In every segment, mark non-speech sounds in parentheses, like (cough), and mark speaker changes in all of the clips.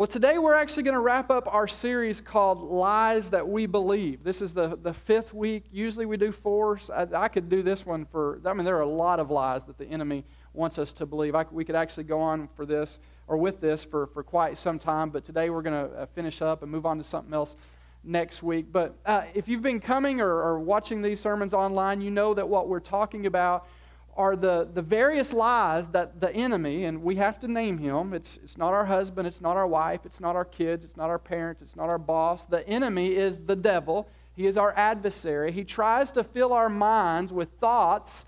Speaker 1: Well, today we're actually going to wrap up our series called Lies That We Believe. This is the, the fifth week. Usually we do four. I, I could do this one for, I mean, there are a lot of lies that the enemy wants us to believe. I, we could actually go on for this or with this for, for quite some time, but today we're going to uh, finish up and move on to something else next week. But uh, if you've been coming or, or watching these sermons online, you know that what we're talking about are the, the various lies that the enemy, and we have to name him, it's, it's not our husband, it's not our wife, it's not our kids, it's not our parents, it's not our boss. The enemy is the devil. He is our adversary. He tries to fill our minds with thoughts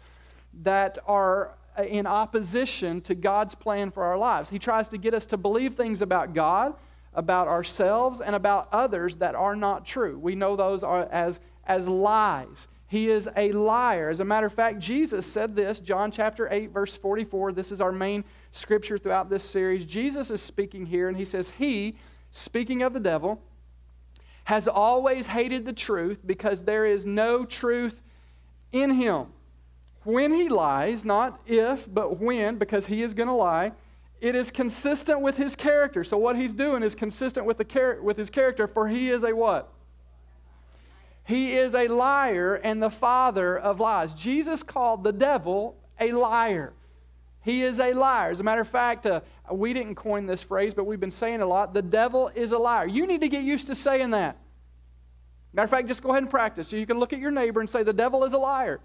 Speaker 1: that are uh, in opposition to God's plan for our lives. He tries to get us to believe things about God, about ourselves, and about others that are not true. We know those are as, as lies. He is a liar. As a matter of fact, Jesus said this, John chapter 8, verse 44. This is our main scripture throughout this series. Jesus is speaking here, and he says, He, speaking of the devil, has always hated the truth because there is no truth in him. When he lies, not if, but when, because he is going to lie, it is consistent with his character. So what he's doing is consistent with, the char- with his character, for he is a what? He is a liar and the father of lies. Jesus called the devil a liar. He is a liar. As a matter of fact, uh, we didn't coin this phrase, but we've been saying a lot. The devil is a liar. You need to get used to saying that. Matter of fact, just go ahead and practice. So you can look at your neighbor and say, The devil is a liar.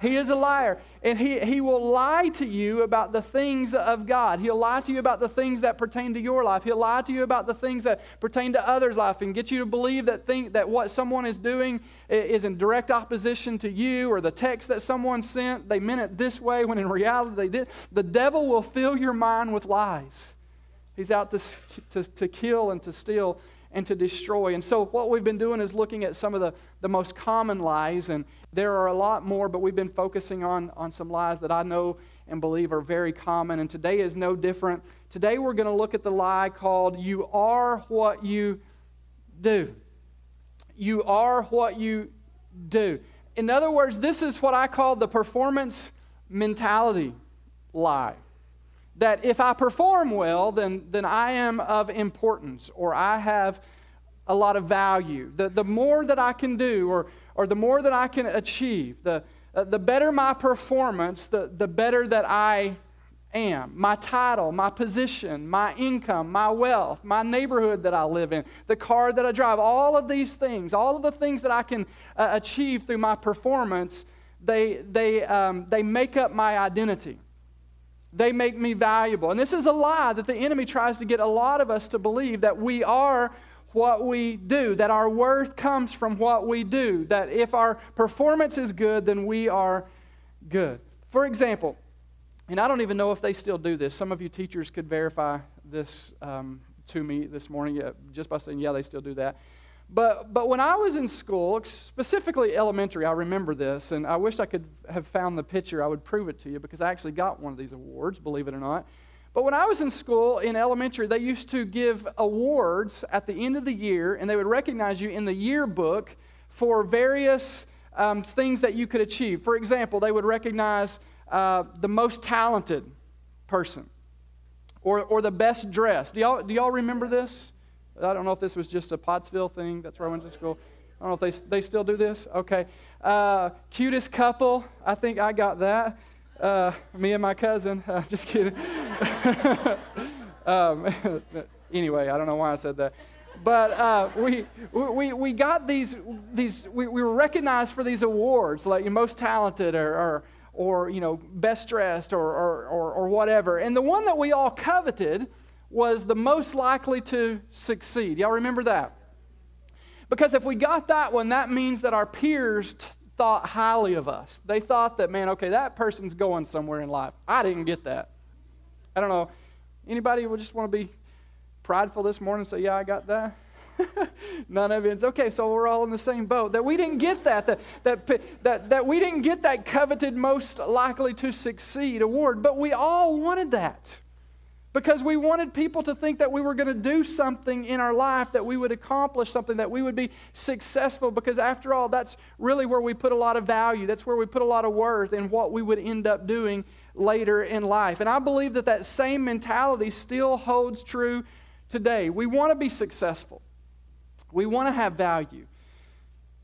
Speaker 1: He is a liar. And he, he will lie to you about the things of God. He'll lie to you about the things that pertain to your life. He'll lie to you about the things that pertain to others' life and get you to believe that, think, that what someone is doing is in direct opposition to you or the text that someone sent, they meant it this way when in reality they did. The devil will fill your mind with lies. He's out to, to, to kill and to steal and to destroy. And so, what we've been doing is looking at some of the, the most common lies, and there are a lot more, but we've been focusing on, on some lies that I know and believe are very common. And today is no different. Today, we're going to look at the lie called You Are What You Do. You are what you do. In other words, this is what I call the performance mentality lie that if I perform well, then, then I am of importance or I have a lot of value. The, the more that I can do or, or the more that I can achieve, the, uh, the better my performance, the, the better that I am. My title, my position, my income, my wealth, my neighborhood that I live in, the car that I drive, all of these things, all of the things that I can uh, achieve through my performance, they, they, um, they make up my identity. They make me valuable. And this is a lie that the enemy tries to get a lot of us to believe that we are what we do, that our worth comes from what we do, that if our performance is good, then we are good. For example, and I don't even know if they still do this. Some of you teachers could verify this um, to me this morning just by saying, yeah, they still do that. But, but when I was in school, specifically elementary, I remember this, and I wish I could have found the picture. I would prove it to you because I actually got one of these awards, believe it or not. But when I was in school in elementary, they used to give awards at the end of the year, and they would recognize you in the yearbook for various um, things that you could achieve. For example, they would recognize uh, the most talented person or, or the best dressed. Do y'all, do y'all remember this? I don't know if this was just a Pottsville thing. That's where I went to school. I don't know if they, they still do this. Okay. Uh, cutest couple. I think I got that. Uh, me and my cousin. (laughs) Uh, just kidding. (laughs) um, (laughs) anyway, I don't know why I said that. But uh, we, we, we got these, these we, we were recognized for these awards, like most talented or, or, or you know, best dressed or, or, or, or whatever. And the one that we all coveted was the most likely to succeed. Y'all remember that? Because if we got that one, that means that our peers t- thought highly of us. They thought that, man, okay, that person's going somewhere in life. I didn't get that. I don't know. Anybody would just want to be prideful this morning and say, yeah, I got that? (laughs) None of it's okay, so we're all in the same boat. That we didn't get that, that, that, that, that we didn't get that coveted most likely to succeed award, but we all wanted that. Because we wanted people to think that we were going to do something in our life, that we would accomplish something, that we would be successful, because after all, that's really where we put a lot of value. That's where we put a lot of worth in what we would end up doing later in life. And I believe that that same mentality still holds true today. We want to be successful, we want to have value,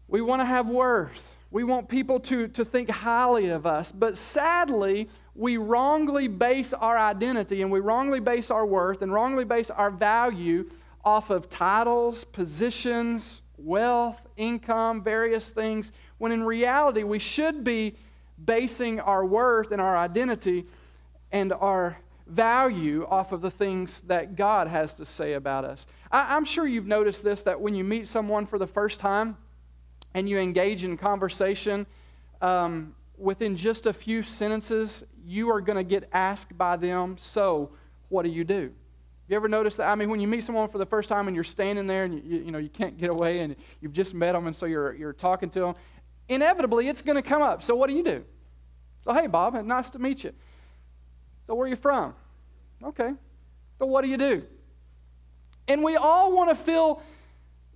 Speaker 1: we want to have worth. We want people to, to think highly of us. But sadly, we wrongly base our identity and we wrongly base our worth and wrongly base our value off of titles, positions, wealth, income, various things, when in reality we should be basing our worth and our identity and our value off of the things that God has to say about us. I, am sure you've noticed this that when you meet someone for the first time and you engage in conversation, um, within just a few sentences, you are going to get asked by them, So, what do you do? You ever notice that? I mean, when you meet someone for the first time and you're standing there and you, you know you can't get away and you've just met them and so you're, you're talking to them, inevitably it's going to come up. So, what do you do? So, hey, Bob, nice to meet you. So, where are you from? Okay. So, what do you do? And we all want to feel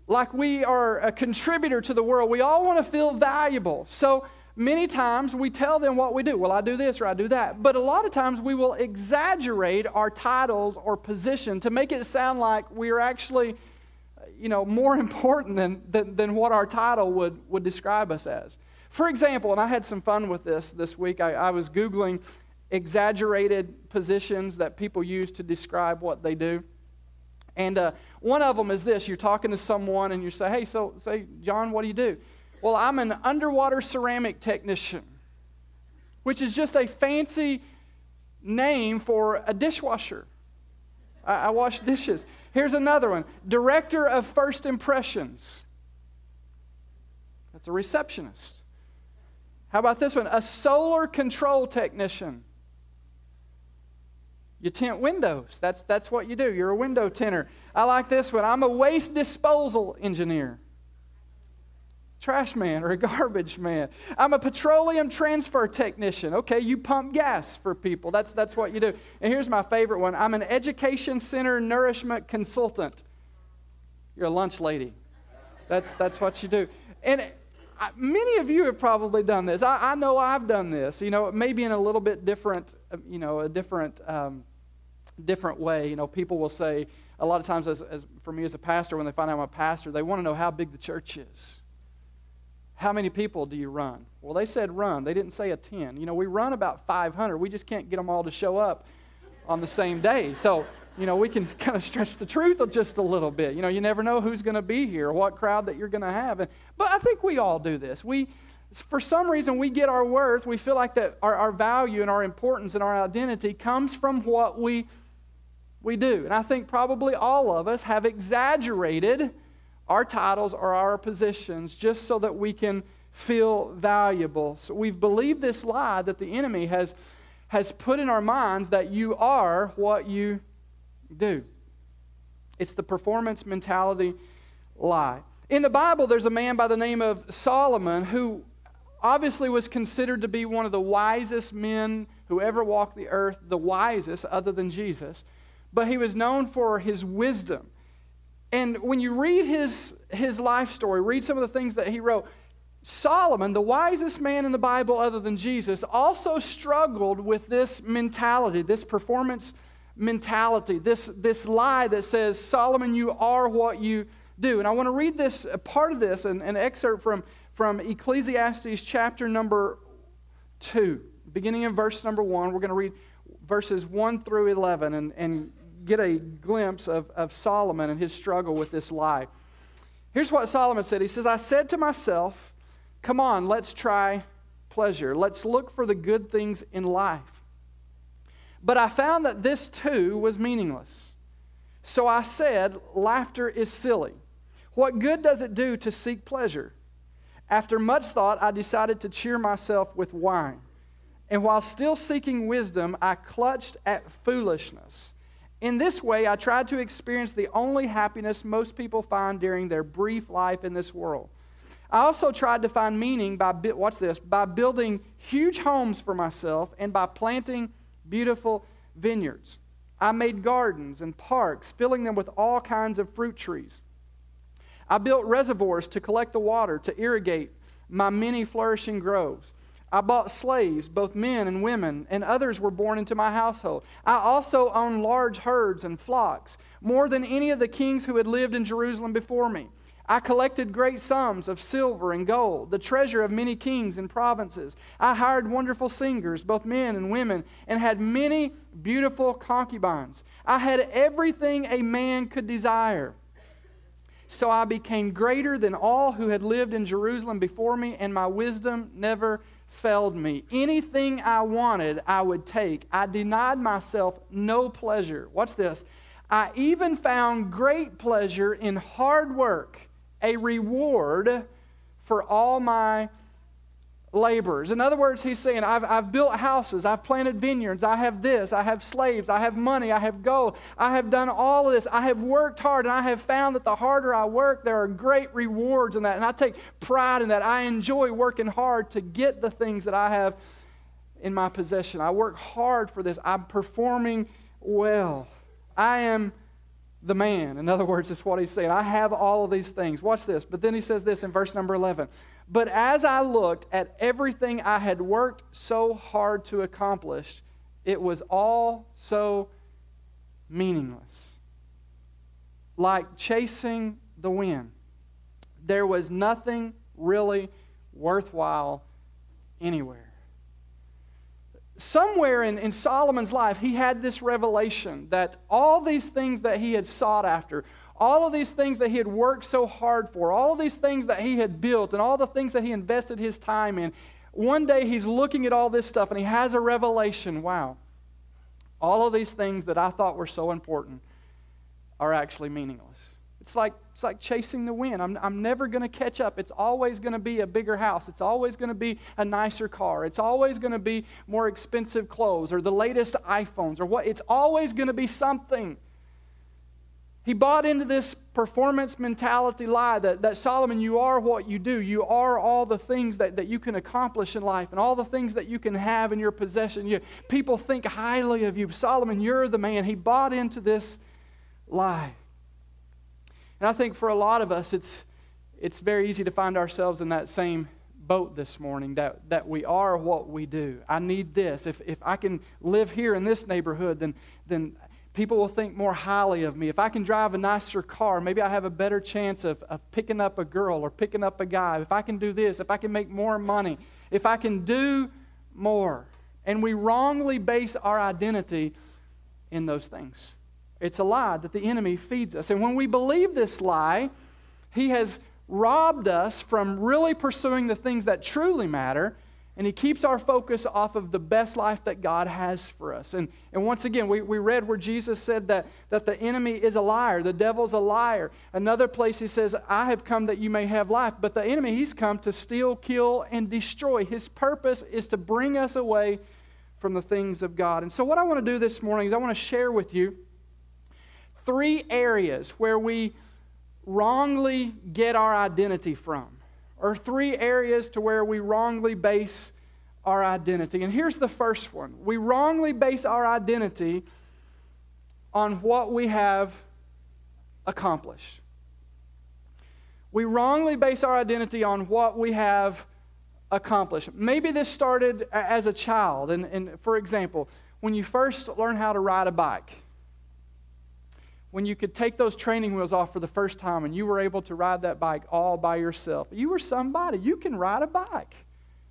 Speaker 1: like we are a contributor to the world. We all want to feel valuable. So, many times we tell them what we do. Well, I do this or I do that. But a lot of times we will exaggerate our titles or position to make it sound like we're actually, you know, more (laughs) important than, than, than what our title would, would describe us as. For example, and I had some fun with this this week, I, I was Googling exaggerated positions that people use to describe what they do. And uh, one of them is this you're talking to someone and you say, hey, so, say, John, what do you do? Well, I'm an underwater ceramic technician, which is just a fancy name for a dishwasher. I, I wash dishes. Here's another one Director of First Impressions. That's a receptionist. How about this one? A solar control technician. You tint windows. That's, that's what you do. You're a window tinter. I like this one. I'm a waste disposal engineer trash man or a (laughs) garbage man. I'm a petroleum transfer technician. Okay, you pump gas for people. That's, that's what you do. And here's my favorite one I'm an education center nourishment consultant. You're a lunch lady. That's, that's what you do. And I, many of you have probably done this. I, I, know I've done this. You know, maybe in a little bit different, you know, a different, um, different way. You know, people will say, a lot of times, as, as for me as a pastor, when they find out I'm a pastor, they want to know how big the church is. How many people do you run? Well, they said run. They didn't say a 10. You know, we run about 500. We just can't get them all to show up on the same day. So, you know, we can (laughs) kind of stretch the truth just a little bit. You know, you never know who's going to be here, what crowd that you're going to have. And, but I think we all do this. We, for some reason, we get our worth. We feel like that our, our value and our importance and our identity comes from what we, we do. And I think probably all of us have exaggerated our titles or our positions just so that we can feel valuable. So we've believed this lie that the enemy has, has put in our minds that you are what you do. It's the performance mentality lie. In the Bible, there's a man by the name of Solomon who obviously was considered to be one of the wisest men who ever walked the earth, the wisest other than Jesus. But he was known for his wisdom. And when you read his, his life story, read some of the things that he wrote, Solomon, the wisest man in the Bible other than Jesus, also struggled with this mentality, this performance mentality, this, this lie that says, Solomon, you are what you do. And I want to read this, part of this, an, an excerpt from, from Ecclesiastes chapter number 2, beginning in verse number 1. We're going to read verses 1 through 11 and, and get a glimpse of, of Solomon and his struggle with this lie. Here's what Solomon said He says, I said to myself, Come on, let's try pleasure. Let's look for the good things in life. But I found that this too was meaningless. So I said, Laughter is silly. What good does it do to seek pleasure? After much thought, I decided to cheer myself with wine. And while still seeking wisdom, I clutched at foolishness. In this way, I tried to experience the only happiness most people find during their brief life in this world. I also tried to find meaning by watch this by building huge homes for myself and by planting beautiful vineyards. I made gardens and parks, filling them with all kinds of fruit trees. I built reservoirs to collect the water to irrigate my many flourishing groves. I bought slaves, both men and women, and others were born into my household. I also owned large herds and flocks, more than any of the kings who had lived in Jerusalem before me. I collected great sums of silver and gold, the treasure of many kings and provinces. I hired wonderful singers, both men and women, and had many beautiful concubines. I had everything a man could desire. So I became greater than all who had lived in Jerusalem before me, and my wisdom never failed me. Anything I wanted, I would take. I denied myself no pleasure. What's this? I even found great pleasure in hard work a reward for all my laborers. In other words, he's saying, I've, I've built houses, I've planted vineyards, I have this, I have slaves, I have money, I have gold, I have done all of this, I have worked hard, and I have found that the harder I work, there are great rewards in that. And I take pride in that. I enjoy working hard to get the things that I have in my possession. I work hard for this. I'm performing well. I am the man. In other words, it's what he's saying. I have all of these things. Watch this. But then he says this in verse number 11. But as I looked at everything I had worked so hard to accomplish, it was all so meaningless. Like chasing the wind. There was nothing really worthwhile anywhere somewhere in, in Solomon's life, he had this revelation that all these things that he had sought after, all of these things that he had worked so hard for, all of these things that he had built, and all the things that he invested his time in, one day he's looking at all this stuff and he has a revelation wow, all of these things that I thought were so important are actually meaningless. It's like, it's like chasing the wind. I'm, I'm never going to catch up. It's always going to be a bigger house. It's always going to be a nicer car. It's always going to be more expensive clothes or the latest iPhones or what. It's always going to be something. He bought into this performance mentality lie that, that Solomon, you are what you do. You are all the things that, that you can accomplish in life and all the things that you can have in your possession. You, people think highly of you. Solomon, you're the man. He bought into this lie. And I think for a lot of us, it's, it's very easy to find ourselves in that same boat this morning that, that we are what we do. I need this. If, if I can live here in this neighborhood, then, then people will think more highly of me. If I can drive a nicer car, maybe I have a better chance of, of picking up a girl or picking up a guy. If I can do this, if I can make more money, if I can do more. And we wrongly base our identity in those things. It's a lie that the enemy feeds us. And when we believe this lie, he has robbed us from really pursuing the things that truly matter, and he keeps our focus off of the best life that God has for us. And, and once again, we, we read where Jesus said that, that the enemy is a liar, the devil's a liar. Another place he says, I have come that you may have life. But the enemy, he's come to steal, kill, and destroy. His purpose is to bring us away from the things of God. And so, what I want to do this morning is I want to share with you three areas where we wrongly get our identity from, or three areas to where we wrongly base our identity. And here's the first one we wrongly base our identity on what we have accomplished. We wrongly base our identity on what we have accomplished. Maybe this started as a child. And, and for example, when you first learn how to ride a bike, when you could take those training wheels off for the first time and you were able to ride that bike all by yourself. You were somebody. You can ride a bike.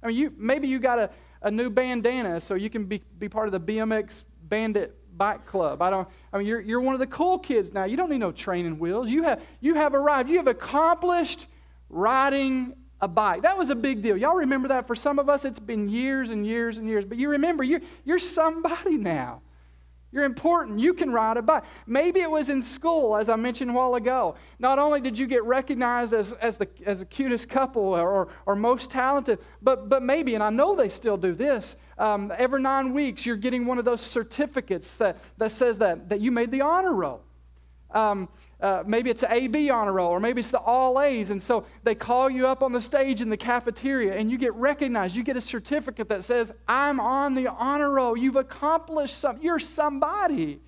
Speaker 1: I mean, you, maybe you got a, a new bandana so you can be, be part of the BMX Bandit Bike Club. I don't. I mean, you're, you're one of the cool kids now. You don't need no training wheels. You have you have arrived. You have accomplished riding a bike. That was a big deal. Y'all remember that? For some of us, it's been years and years and years. But you remember, you're, you're somebody now. You're important. You can ride a bike. Maybe it was in school, as I mentioned a while ago. Not only did you get recognized as, as, the, as the cutest couple or, or most talented, but, but maybe, and I know they still do this, um, every nine weeks you're getting one of those certificates that, that says that, that you made the honor roll. Um, uh, maybe it's an AB honor roll, or maybe it's the all A's. And so they call you up on the stage in the cafeteria and you get recognized. You get a certificate that says, I'm on the honor roll. You've accomplished something. You're somebody.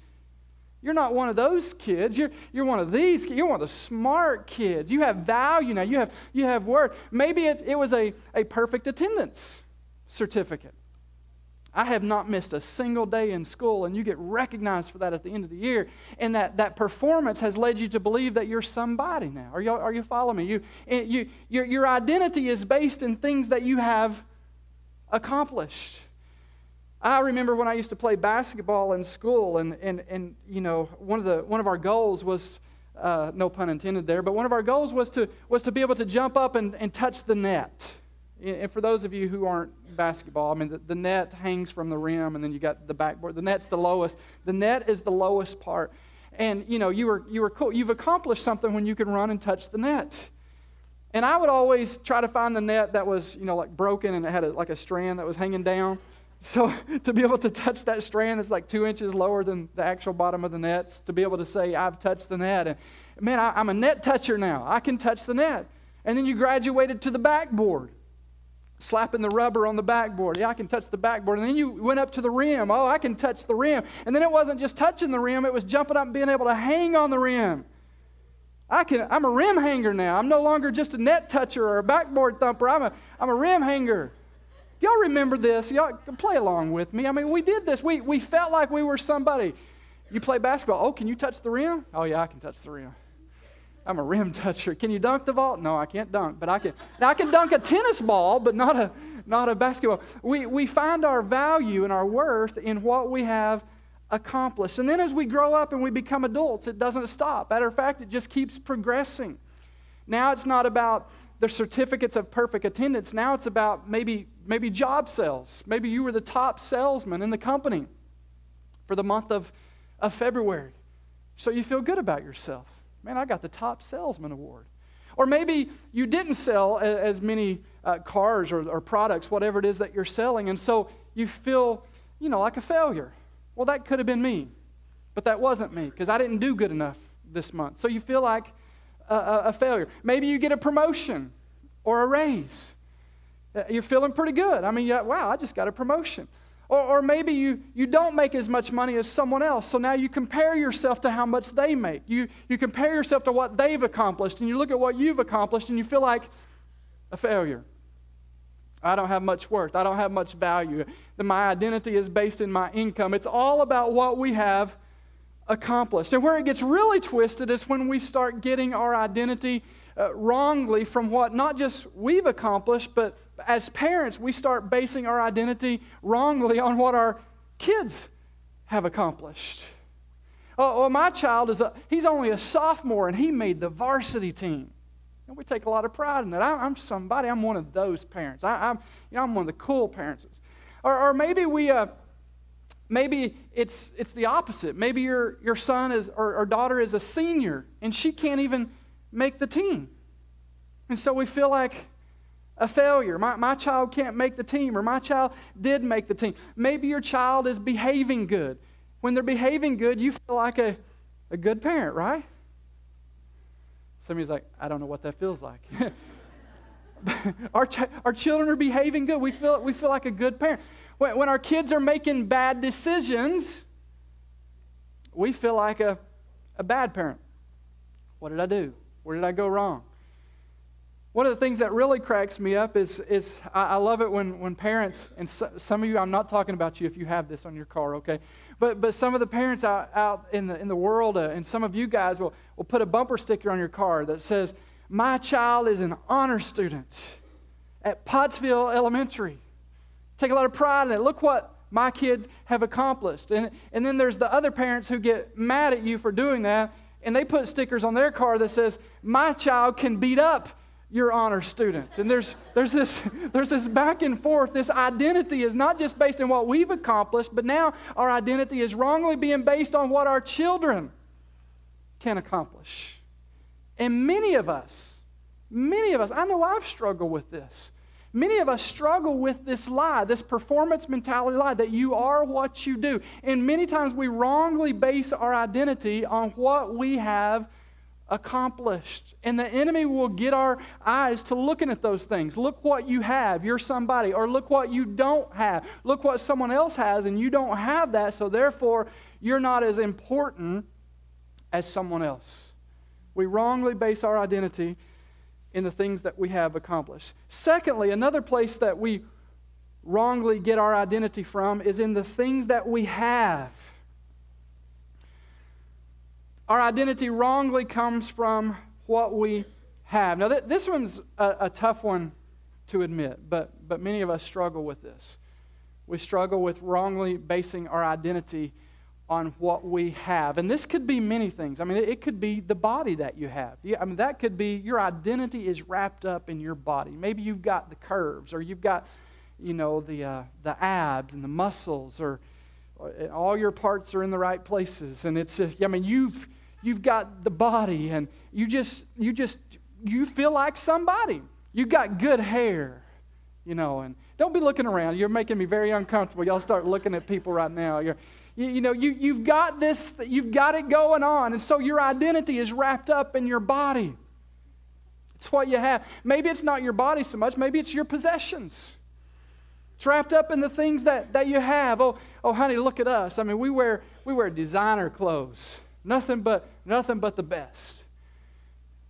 Speaker 1: You're not one of those kids. You're, you're one of these kids. You're one of the smart kids. You have value now. You have, you have worth. Maybe it, it was a, a perfect attendance certificate. I have not missed a single day in school, and you get recognized for that at the end of the year. And that, that performance has led you to believe that you're somebody now. Are you, are you following me? You, you, your, your identity is based in things that you have accomplished. I remember when I used to play basketball in school, and, and, and you know, one of, the, one of our goals was, uh, no pun intended there, but one of our goals was to, was to be able to jump up and, and touch the net. And for those of you who aren't basketball, I mean, the, the net hangs from the rim, and then you got the backboard. The net's the lowest. The net is the lowest part. And, you know, you were, you were cool. You've accomplished something when you can run and touch the net. And I would always try to find the net that was, you know, like broken and it had a, like a strand that was hanging down. So (laughs) to be able to touch that strand that's like two inches lower than the actual bottom of the nets, to be able to say, I've touched the net. And man, I, I'm a net toucher now. I can touch the net. And then you graduated to the backboard slapping the rubber on the backboard. Yeah, I can touch the backboard. And then you went up to the rim. Oh, I can touch the rim. And then it wasn't just touching the rim, it was jumping up and being able to hang on the rim. I can, I'm a rim hanger now. I'm no longer just a net toucher or a backboard thumper. I'm a, I'm a rim hanger. Do y'all remember this? Y'all play along with me. I mean, we did this. We, we felt like we were somebody. You play basketball. Oh, can you touch the rim? Oh, yeah, I can touch the rim. I'm a rim (laughs) toucher. Can you dunk the ball? No, I can't dunk, but I can. Now, I can dunk a tennis ball, but not a, not a basketball. We, we find our value and our worth in what we have accomplished. And then as we grow up and we become adults, it doesn't stop. Matter of fact, it just keeps progressing. Now it's not about the certificates of perfect attendance. Now it's about maybe, maybe job sales. Maybe you were the top salesman in the company for the month of, of February. So you feel good about yourself. Man, I got the top salesman award. Or maybe you didn't sell as many uh, cars or, or products, whatever it is that you're selling, and so you feel, you know, like a failure. Well, that could have been me, but that wasn't me because I didn't do good enough this month. So you feel like a, a, a failure. Maybe you get a promotion or a raise. Uh, you're feeling pretty good. I mean, yeah, wow, I just got a promotion. Or, or maybe you, you don't make as much money as someone else, so now you compare yourself to how much they make. You, you compare yourself to what they've accomplished, and you look at what you've accomplished, and you feel like a failure. I don't have much worth. I don't have much value. My identity is based in my income. It's all about what we have accomplished. And where it gets really twisted is when we start getting our identity uh, wrongly from what not just we've accomplished, but as parents, we start basing our identity wrongly on what our kids have accomplished. Oh, well, my child is a, he's only a sophomore and he made the varsity team. And we take a lot of pride in that. I, am somebody, I'm one of those parents. I, am you know, I'm one of the cool parents. Or, or maybe we, uh, maybe it's, it's the opposite. Maybe your, your son is, or, or daughter is a senior and she can't even make the team. And so we feel like a failure. My, my child can't make the team, or my child did make the team. Maybe your child is behaving good. When they're behaving good, you feel like a, a good parent, right? Somebody's like, I don't know what that feels like. (laughs) our, ch- our children are behaving good. We feel, we feel like a good parent. When, when our kids are making bad decisions, we feel like a, a bad parent. What did I do? Where did I go wrong? One of the things that really cracks me up is, is I, I love it when, when parents, and so, some of you, I'm not talking about you if you have this on your car, okay? But, but some of the parents out, out in, the, in the world, uh, and some of you guys will, will put a bumper sticker on your car that says, My child is an honor student at Pottsville Elementary. Take a lot of pride in it. Look what my kids have accomplished. And, and then there's the other parents who get mad at you for doing that and they put stickers on their car that says, My child can beat up your honor student. And there's, there's, this, (laughs) there's this back and forth. This identity is not just based on what we've accomplished, but now our identity is wrongly being based on what our children can accomplish. And many of us, many of us, I know I've struggled with this. Many of us struggle with this lie, this performance mentality lie that you are what you do. And many times we wrongly base our identity on what we have accomplished. And the enemy will get our eyes to looking at those things. Look what you have, you're somebody. Or look what you don't have. Look what someone else has, and you don't have that, so therefore you're not as important as someone else. We wrongly base our identity in the things that we have accomplished. Secondly, another place that we wrongly get our identity from is in the things that we have. Our identity wrongly comes from what we have. Now, th- this one's a, a tough one to admit, but, but many of us struggle with this. We struggle with wrongly basing our identity on what we have. And this could be many things. I mean, it could be the body that you have. I mean, that could be your identity is wrapped up in your body. Maybe you've got the curves, or you've got, you know, the, uh, the abs and the muscles, or, or all your parts are in the right places. And it's just, I mean, you've, you've got the body, and you just, you just, you feel like somebody. you've got good hair, you know, and don't be looking around. You're making me very uncomfortable. Y'all start looking at people right now. You're, you, you know, you, you've got this, you've got it going on, and so your identity is wrapped up in your body. It's what you have. Maybe it's not your body so much, maybe it's your possessions. It's wrapped up in the things that, that you have. Oh, oh, honey, look at us. I mean, we wear, we wear designer clothes. Nothing but, nothing but the best.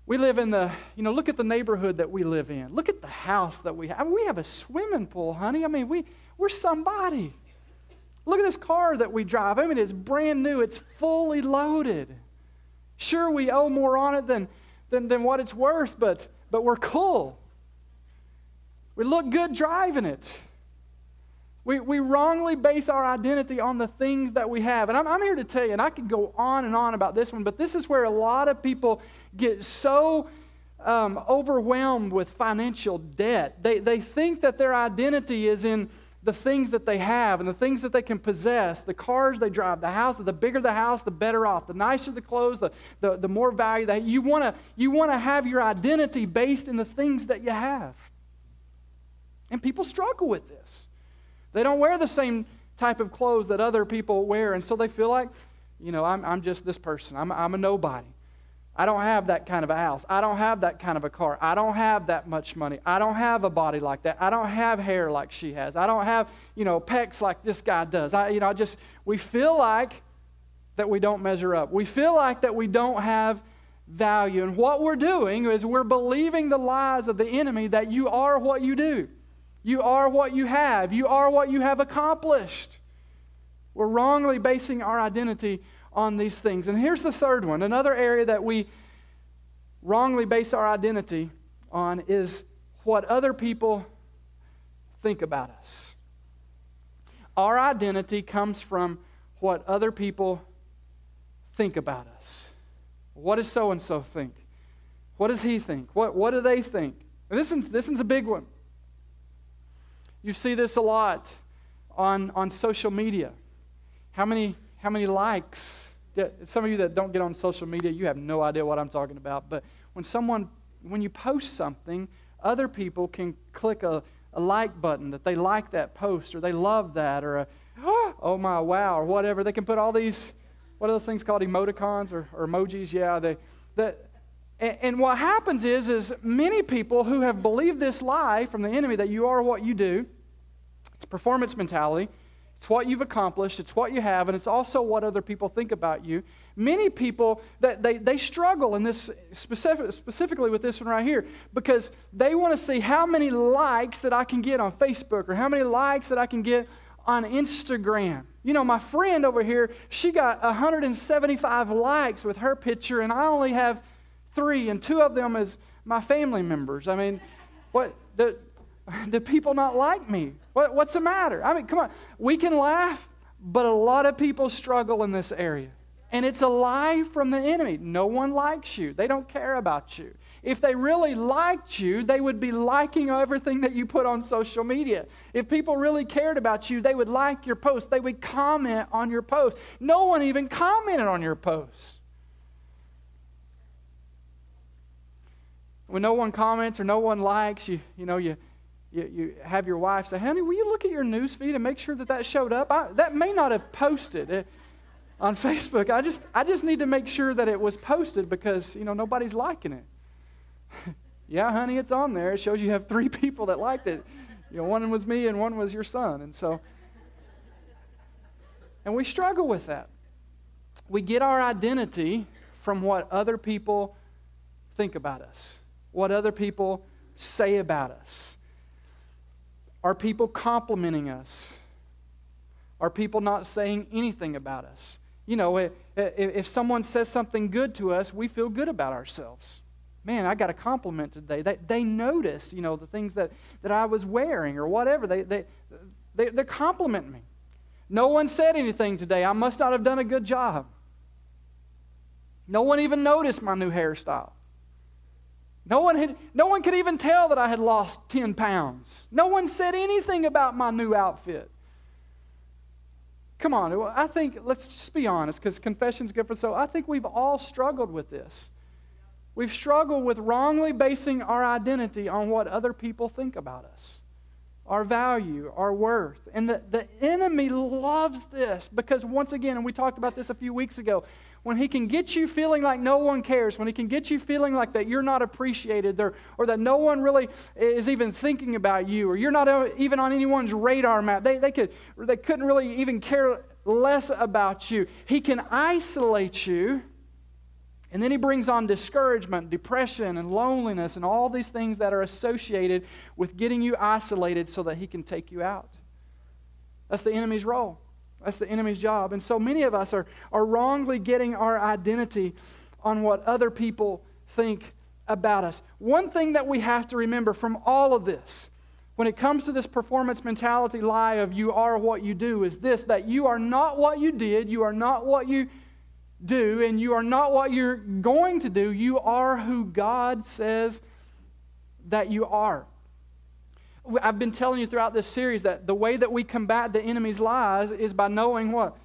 Speaker 1: We live in the, you know, look at the neighborhood that we live in. Look at the house that we have. I mean, we have a swimming pool, honey. I mean, we, we're somebody. Look at this car that we drive. I mean, it's brand new, it's fully loaded. Sure, we owe more on it than, than, than what it's worth, but, but we're cool. We look good driving it. We, we wrongly base our identity on the things that we have. And I'm, I'm here to tell you, and I could go on and on about this one, but this is where a lot of people get so um, overwhelmed with financial debt. They, they think that their identity is in the things that they have and the things that they can possess, the cars they drive, the house, the bigger the house, the better off. The nicer the clothes, the, the, the more value that you want to you want to have your identity based in the things that you have. And people struggle with this. They don't wear the same type of clothes that other people wear, and so they feel like, you know, I'm, I'm just this person. I'm, I'm a nobody. I don't have that kind of a house. I don't have that kind of a car. I don't have that much money. I don't have a body like that. I don't have hair like she has. I don't have, you know, pecs like this guy does. I, you know, I just, we feel like that we don't measure up. We feel like that we don't have value. And what we're doing is we're believing the lies of the enemy that you are what you do. You are what you have. You are what you have accomplished. We're wrongly basing our identity on these things. And here's the third one another area that we wrongly base our identity on is what other people think about us. Our identity comes from what other people think about us. What does so and so think? What does he think? What, what do they think? And this one's, this one's a big one. You see this a lot on, on social media. How many, how many likes? Some of you that don't get on social media, you have no idea what I'm talking about. But when someone, when you post something, other people can click a, a like button that they like that post or they love that or a, (gasps) oh my, wow, or whatever. They can put all these, what are those things called, emoticons or, or emojis? Yeah, they, that, and, and what happens is, is many people who have believed this lie from the enemy that you are what you do, it's performance mentality, it's what you've accomplished, it's what you have, and it's also what other people think about you. Many people that they, they struggle in this specific, specifically with this one right here because they want to see how many likes that I can get on Facebook or how many likes that I can get on Instagram. You know, my friend over here, she got 175 likes with her picture, and I only have three, and two of them is my family members. I mean, what do, do (laughs) people not like me? What, what's the matter? I mean, come on. We can laugh, but a lot of people struggle in this area. And it's a lie from the enemy. No one likes you. They don't care about you. If they really liked you, they would be liking everything that you put on social media. If people really cared about you, they would like your post. They would comment on your post. No one even commented on your post. When no one comments or no one likes, you, you know, you, you, you have your wife say, honey, will you look at your news feed and make sure that that showed up? I, that may not have posted it on (laughs) Facebook. I just, I just need to make sure that it was posted because, you know, nobody's liking it. (laughs) yeah, honey, it's on there. It shows you have three (laughs) people that liked it. You know, one was me and one was your son. And so, and we struggle with that. We get our identity from what other people think about us, what other people say about us. Are people complimenting us? Are people not saying anything about us? You know, if someone says something good to us, we feel good about ourselves. Man, I got a compliment today. They, they noticed, you know, the things that, that I was wearing or whatever. They, they, they, they're me. No one said anything today. I must not have done a good job. No one even noticed my new hairstyle. No one, had, no one could even tell that I had lost 10 pounds. No one said anything about my new outfit. Come on, I think, let's just be honest, because confession's good for so. I think we've all struggled with this. We've struggled with wrongly basing our identity on what other people think about us, our value, our worth. And the, the enemy loves this because, once again, and we talked about this a few weeks ago, when he can get you feeling like no one cares, when he can get you feeling like that you're not appreciated or, or that no one really is even thinking about you or you're not even on anyone's radar map, they, they, could, they couldn't really even care less about you. He can isolate you. And then he brings on discouragement, depression, and loneliness, and all these things that are associated with getting you isolated so that he can take you out. That's the enemy's role. That's the enemy's job. And so many of us are, are wrongly getting our identity on what other people think about us. One thing that we have to remember from all of this, when it comes to this performance mentality lie of you are what you do, is this that you are not what you did, you are not what you do, and you are not what you're going to do. You are who God says that you are. I've been telling you throughout this series that the way that we combat the enemy's lies is by knowing what?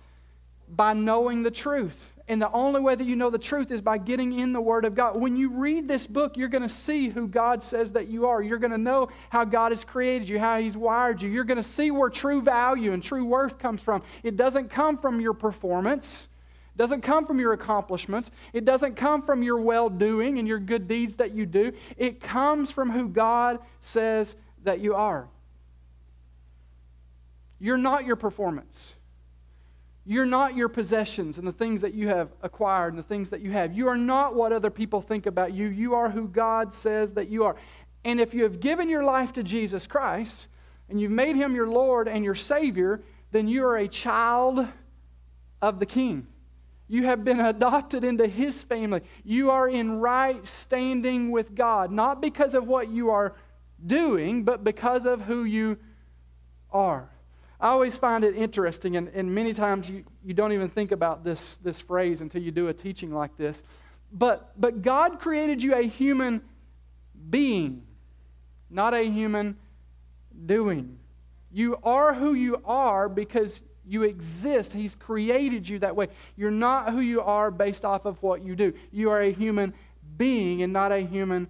Speaker 1: By knowing the truth. And the only way that you know the truth is by getting in the Word of God. When you read this book, you're going to see who God says that you are. You're going to know how God has created you, how He's wired you. You're going to see where true value and true worth comes from. It doesn't come from your performance, it doesn't come from your accomplishments, it doesn't come from your well doing and your good deeds that you do. It comes from who God says that you are. You're not your performance. You're not your possessions and the things that you have acquired and the things that you have. You are not what other people think about you. You are who God says that you are. And if you have given your life to Jesus Christ and you've made him your Lord and your Savior, then you are a child of the King. You have been adopted into his family. You are in right standing with God, not because of what you are doing, but because of who you are. I always find it interesting, and, and many times you, you don't even think about this, this phrase until you do a teaching like this. But, but God created you a human being, not a human doing. You are who you are because you exist. He's created you that way. You're not who you are based off of what you do. You are a human being and not a human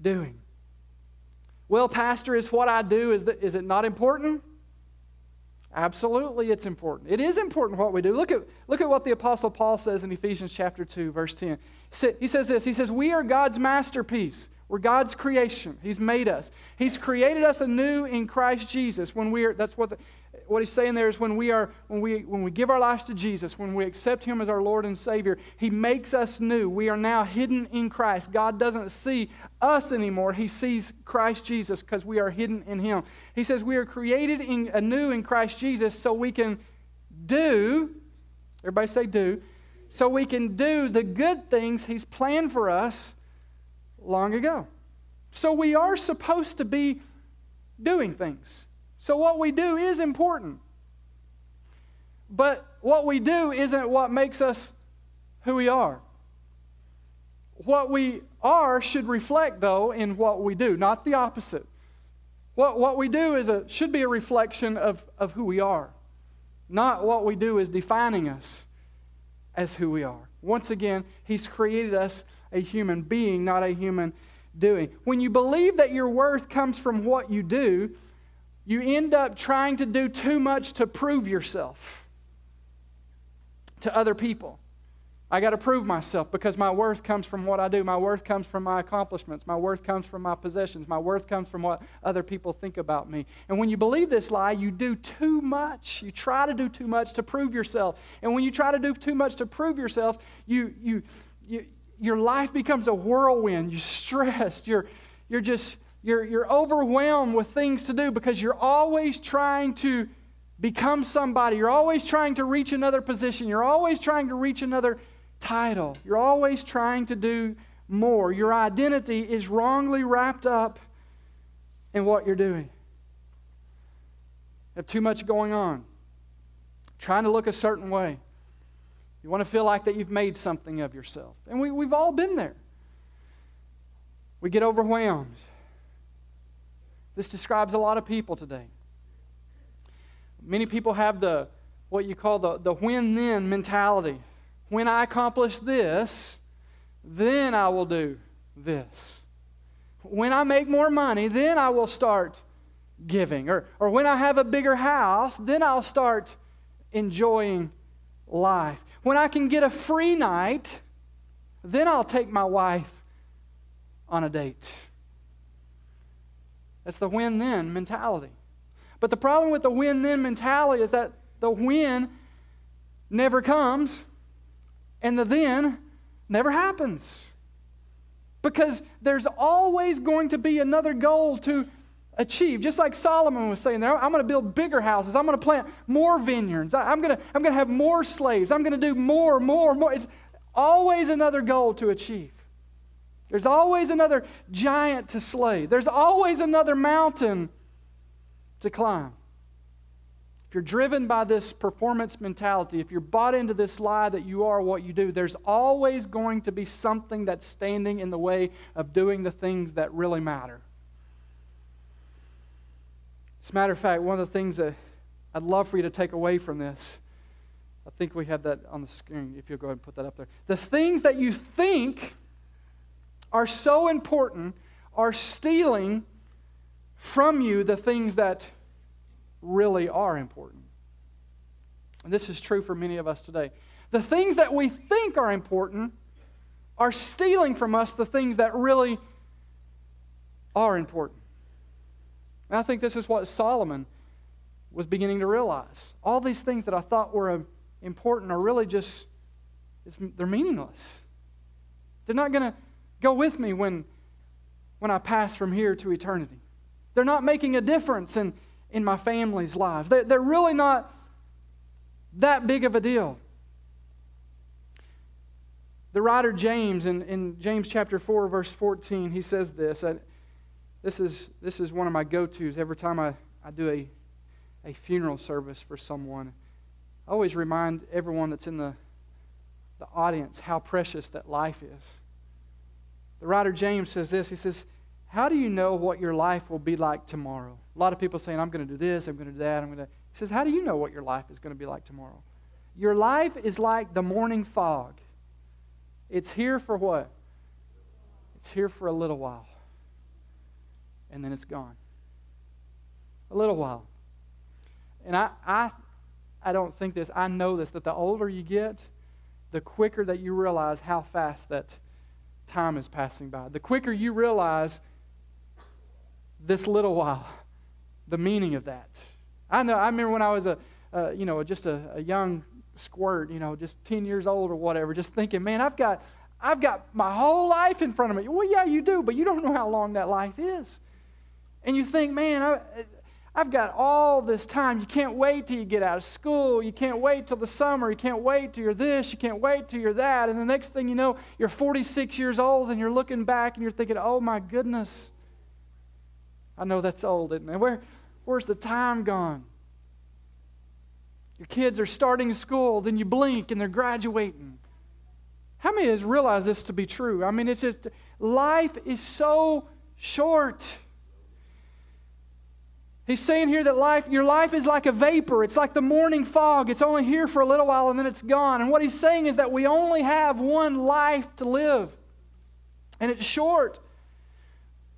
Speaker 1: doing. Well, Pastor, is what I do, is, that, is it not important? Absolutely, it's important. It is important what we do. Look at, look at what the Apostle Paul says in Ephesians chapter 2, verse 10. He says this He says, We are God's masterpiece. We're God's creation. He's made us. He's created us anew in Christ Jesus. When we are, that's what the, what he's saying there is when we are when we when we give our lives to Jesus, when we accept him as our Lord and Savior, he makes us new. We are now hidden in Christ. God doesn't see us anymore. He sees Christ Jesus because we are hidden in him. He says we are created in, anew in Christ Jesus so we can do everybody say do so we can do the good things he's planned for us long ago. So we are supposed to be doing things. So, what we do is important. But what we do isn't what makes us who we are. What we are should reflect, though, in what we do, not the opposite. What, what we do is a, should be a reflection of, of who we are, not what we do is defining us as who we are. Once again, He's created us a human being, not a human doing. When you believe that your worth comes from what you do, you end up trying to do too much to prove yourself to other people. I got to prove myself because my worth comes from what I do. My worth comes from my accomplishments. My worth comes from my possessions. My worth comes from what other people think about me. And when you believe this lie, you do too much. You try to do too much to prove yourself. And when you try to do too much to prove yourself, you, you, you, your life becomes a whirlwind. You're stressed. You're, you're just, you're, you're overwhelmed with things to do because you're always trying to become somebody. You're always trying to reach another position. You're always trying to reach another title. You're always trying to do more. Your identity is wrongly wrapped up in what you're doing. You have too much going on. Trying to look a certain way. You want to feel like that you've made something of yourself. And we, we've all been there. We get overwhelmed. This describes a lot of people today. Many people have the what you call the, the when then mentality. When I accomplish this, then I will do this. When I make more money, then I will start giving. Or, or when I have a bigger house, then I'll start enjoying life. When I can get a free night, then I'll take my wife on a date. That's the win then mentality. But the problem with the win then mentality is that the win never comes and the then never happens. Because there's always going to be another goal to achieve. Just like Solomon was saying there, I'm going to build bigger houses. I'm going to plant more vineyards. I'm going to, I'm going to have more slaves. I'm going to do more, more, more. It's always another goal to achieve. There's always another giant to slay. There's always another mountain to climb. If you're driven by this performance mentality, if you're bought into this lie that you are what you do, there's always going to be something that's standing in the way of doing the things that really matter. As a matter of fact, one of the things that I'd love for you to take away from this, I think we have that on the screen, if you'll go ahead and put that up there. The things that you think are so important are stealing from you the things that really are important. And this is true for many of us today. The things that we think are important are stealing from us the things that really are important. And I think this is what Solomon was beginning to realize. All these things that I thought were um, important are really just, they're meaningless. They're not going to go with me when, when I pass from here to eternity. They're not making a difference in, in my family's lives. They, they're really not that big of a deal. The writer James, in, in James chapter 4, verse 14, he says this. I, this, is, this is one of my go tos every time I, I do a, a funeral service for someone. I always remind everyone that's in the, the audience how precious that life is. The writer James says this. He says, How do you know what your life will be like tomorrow? A lot of people saying, I'm going to do this, I'm going to do that, I'm going to. He says, How do you know what your life is going to be like tomorrow? Your life is like the morning fog. It's here for what? It's here for a little while. And then it's gone. A little while. And I, I, I don't think this, I know this, that the older you get, the quicker that you realize how fast that time is passing by. The quicker you realize this little while, the meaning of that. I know, I remember when I was a, you know, just a, a young squirt, you know, just 10 years old or whatever, just thinking, man, I've got, I've got my whole life in front of me. Well, yeah, you do, but you don't know how long that life is. And you think, man, I, I've got all this time. You can't wait till you get out of school. You can't wait till the summer. You can't wait till you're this. You can't wait till you're that. And the next thing you know, you're 46 years old and you're looking back and you're thinking, oh my goodness. I know that's old, isn't it? Where, where's the time gone? Your kids are starting school, then you blink and they're graduating. How many of us realize this to be true? I mean, it's just life is so short. He's saying here that life, your life is like a vapor. It's like the morning fog. It's only here for a little while and then it's gone. And what he's saying is that we only have one life to live, and it's short.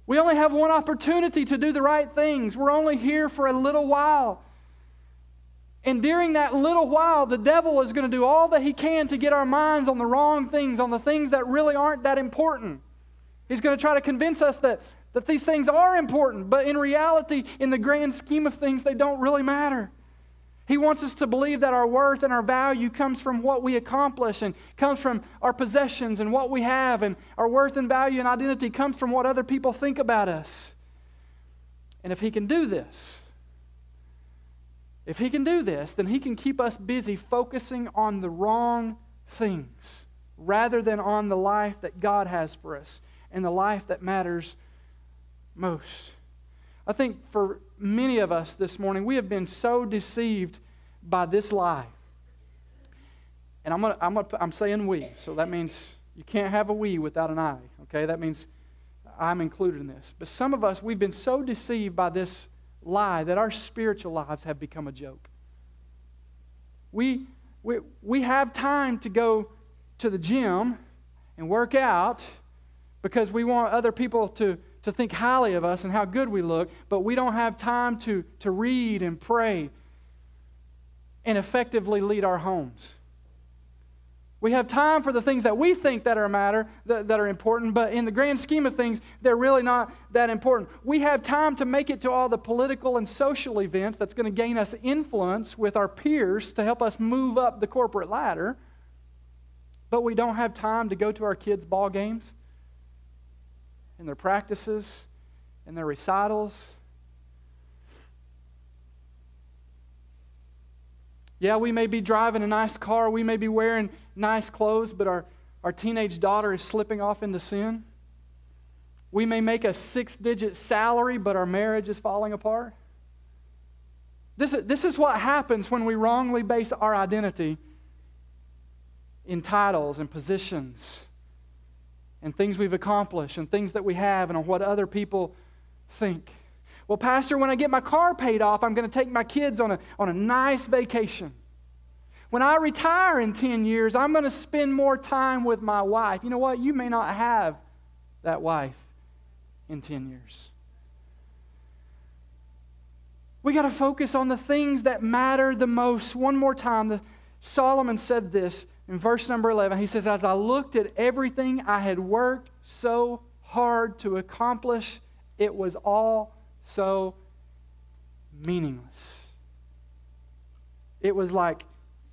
Speaker 1: We only have one opportunity to do the right things. We're only here for a little while. And during that little while, the devil is going to do all that he can to get our minds on the wrong things, on the things that really aren't that important. He's going to try to convince us that that these things are important, but in reality, in the grand scheme of things, they don't really matter. He wants us to believe that our worth and our value comes from what we accomplish and comes from our possessions and what we have, and our worth and value and identity comes from what other people think about us. And if He can do this, if He can do this, then He can keep us busy focusing on the wrong things rather than on the life that God has for us and the life that matters most. I think for many of us this morning, we have been so deceived by this lie. And I'm, gonna, I'm, gonna, I'm saying we, so that means you can't have a we without an I, okay? That means I'm included in this. But some of us, we've been so deceived by this lie that our spiritual lives have become a joke. We, we, we have time to go to the gym and work out because we want other people to to think highly of us and how good we look, but we don't have time to, to read and pray and effectively lead our homes. We have time for the things that we think that are matter, that, that are important, but in the grand scheme of things, they're really not that important. We have time to make it to all the political and social events that's going to gain us influence with our peers to help us move up the corporate ladder, but we don't have time to go to our kids' ball games in their practices, in their recitals. Yeah, we may be driving a nice car, we may be wearing nice clothes, but our, our teenage daughter is slipping off into sin. We may make a six digit salary, but our marriage is falling apart. This is, this is what happens when we wrongly base our identity in titles and positions and things we've accomplished and things that we have and what other people think. Well, Pastor, when I get my car paid off, I'm going to take my kids on a, on a nice vacation. When I retire in 10 years, I'm going to spend more time with my wife. You know what? You may not have that wife in 10 years. We got to focus on the things that matter the most. One more time, Solomon said this in verse number 11, he says, As I looked at everything I had worked so hard to accomplish, it was all so meaningless. It was like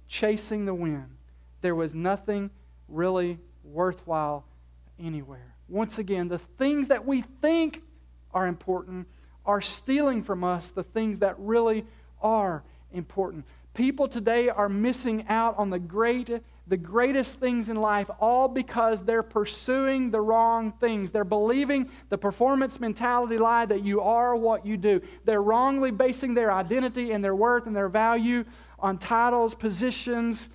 Speaker 1: chasing the wind. There was nothing really worthwhile anywhere. Once again, the things that we think are important are stealing from us the things that really are important. People today are missing out on the great the greatest things in life all because they're pursuing the wrong things. They're believing the performance mentality lie that you are what you do. They're wrongly basing their identity and their worth and their value on titles, positions,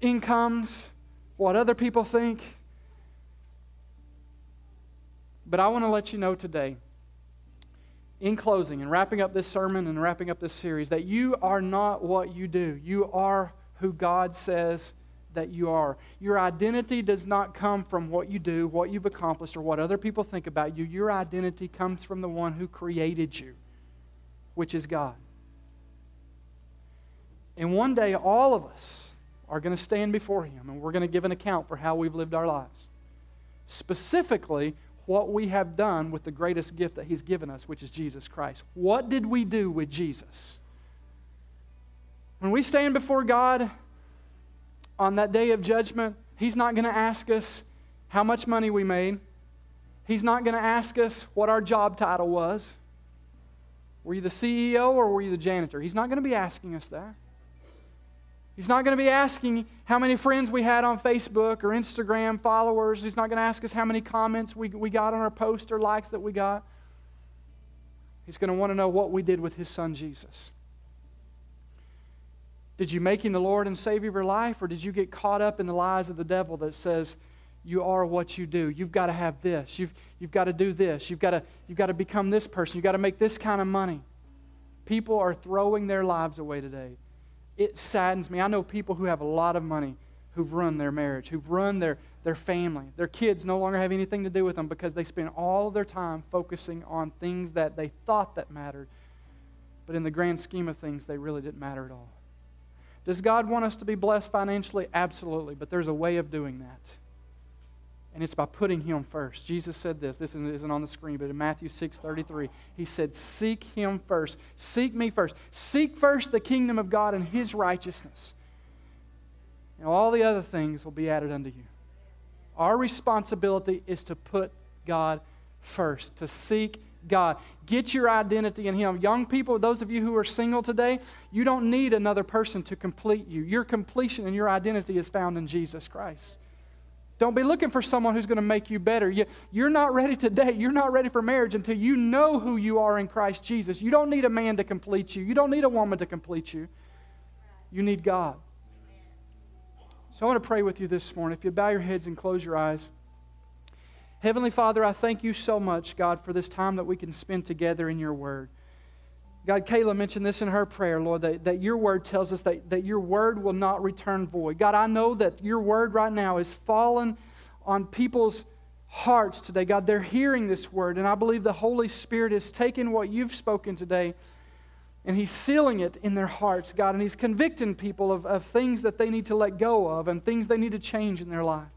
Speaker 1: incomes, what other people think. But I want to let you know today, in closing and wrapping up this sermon and wrapping up this series, that you are not what you do. You are who God says that you are. Your identity does not come from what you do, what you've accomplished, or what other people think about you. Your identity comes from the one who created you, which is God. And one day, all of us are going to stand before Him and we're going to give an account for how we've lived our lives. Specifically, what we have done with the greatest gift that He's given us, which is Jesus Christ. What did we do with Jesus? When we stand before God, on that day of judgment, He's not going to ask us how much money we made. He's not going to ask us what our job title was. Were you the CEO or were you the janitor? He's not going to be asking us that. He's not going to be asking how many friends we had on Facebook or Instagram followers. He's not going to ask us how many comments we, we got on our post or likes that we got. He's going to want to know what we did with his son Jesus. Did you make him the Lord and Savior of your life, or did you get caught up in the lies of the devil that says, you are what you do. You've got to have this. You've, you've got to do this. You've got to, you've got to become this person. You've got to make this kind of money. People are throwing their lives away today. It saddens me. I know people who have a lot of money who've run their marriage, who've run their, their family. Their kids no longer have anything to do with them because they spend all their time focusing on things that they thought that mattered. But in the grand scheme of things, they really didn't matter at all. Does God want us to be blessed financially? Absolutely, but there's a way of doing that. And it's by putting Him first. Jesus said this. This isn't on the screen, but in Matthew 6 33, He said, Seek Him first. Seek me first. Seek first the kingdom of God and His righteousness. And all the other things will be added unto you. Our responsibility is to put God first, to seek God. Get your identity in Him. Young people, those of you who are single today, you don't need another person to complete you. Your completion and your identity is found in Jesus Christ. Don't be looking for someone who's going to make you better. You, you're not ready to date. You're not ready for marriage until you know who you are in Christ Jesus. You don't need a man to complete you. You don't need a woman to complete you. You need God. So I want to pray with you this morning. If you bow your heads and close your eyes. Heavenly Father, I thank you so much, God, for this time that we can spend together in your word. God, Kayla mentioned this in her prayer, Lord, that, that your word tells us that, that your word will not return void. God, I know that your word right now is fallen on people's hearts today. God, they're hearing this word, and I believe the Holy Spirit has taken what you've spoken today and He's sealing it in their hearts, God, and He's convicting people of, of things that they need to let go of and things they need to change in their life.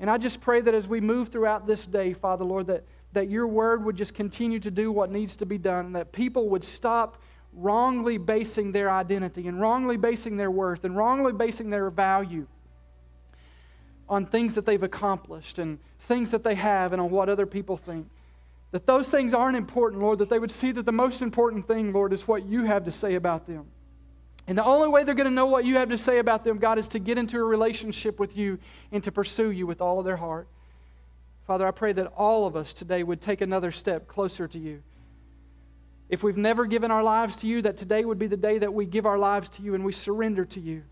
Speaker 1: And I just pray that as we move throughout this day, Father, Lord, that that your word would just continue to do what needs to be done, and that people would stop wrongly basing their identity and wrongly basing their worth and wrongly basing their value on things that they've accomplished and things that they have and on what other people think. That those things aren't important, Lord, that they would see that the most important thing, Lord, is what you have to say about them. And the only way they're going to know what you have to say about them, God, is to get into a relationship with you and to pursue you with all of their heart. Father, I pray that all of us today would take another step closer to you. If we've never given our lives to you, that today would be the day that we give our lives to you and we surrender to you.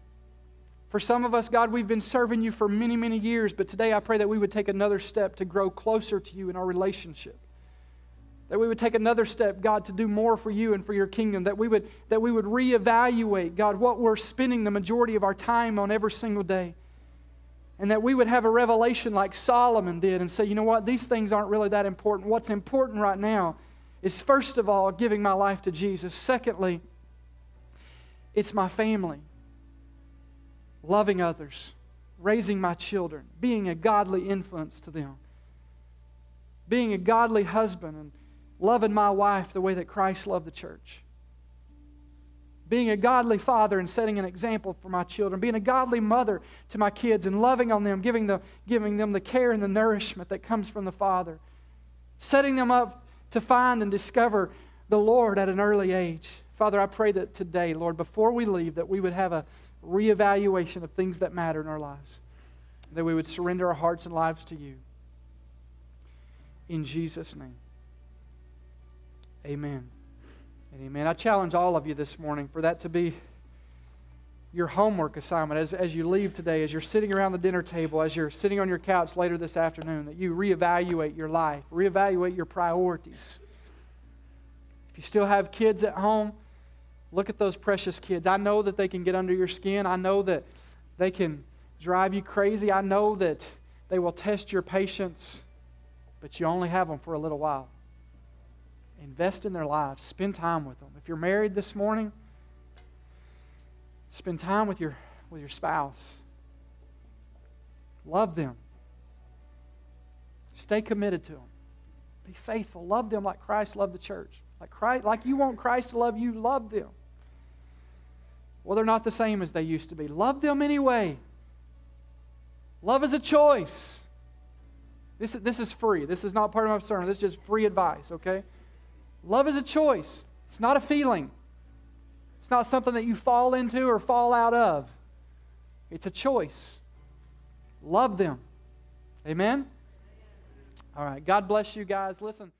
Speaker 1: For some of us, God, we've been serving you for many, many years, but today I pray that we would take another step to grow closer to you in our relationship. That we would take another step, God, to do more for you and for your kingdom. That we would, that we would reevaluate, God, what we're spending the majority of our time on every single day. And that we would have a revelation like Solomon did and say, you know what, these things aren't really that important. What's important right now is, first of all, giving my life to Jesus. Secondly, it's my family, loving others, raising my children, being a godly influence to them, being a godly husband, and loving my wife the way that Christ loved the church. Being a godly father and setting an example for my children, being a godly mother to my kids and loving on them, giving, the, giving them the care and the nourishment that comes from the Father, setting them up to find and discover the Lord at an early age. Father, I pray that today, Lord, before we leave, that we would have a reevaluation of things that matter in our lives, that we would surrender our hearts and lives to you. In Jesus' name, amen. And amen. I challenge all of you this morning for that to be your homework assignment as, as you leave today, as you're sitting around the dinner table, as you're sitting on your couch later this afternoon, that you reevaluate your life, reevaluate your priorities. If you still have kids at home, look at those precious kids. I know that they can get under your skin. I know that they can drive you crazy. I know that they will test your patience, but you only have them for a little while. Invest in their lives. Spend time with them. If you're married this morning, spend time with your, with your spouse. Love them. Stay committed to them. Be faithful. Love them like Christ loved the church. Like, Christ, like you want Christ to love you, love them. Well, they're not the same as they used to be. Love them anyway. Love is a choice. This, this is free. This is not part of my sermon. This is just free advice, okay? Love is a choice, it's not a feeling. It's not something that you fall into or fall out of. It's a choice. Love them. Amen? All right. God bless you guys. Listen.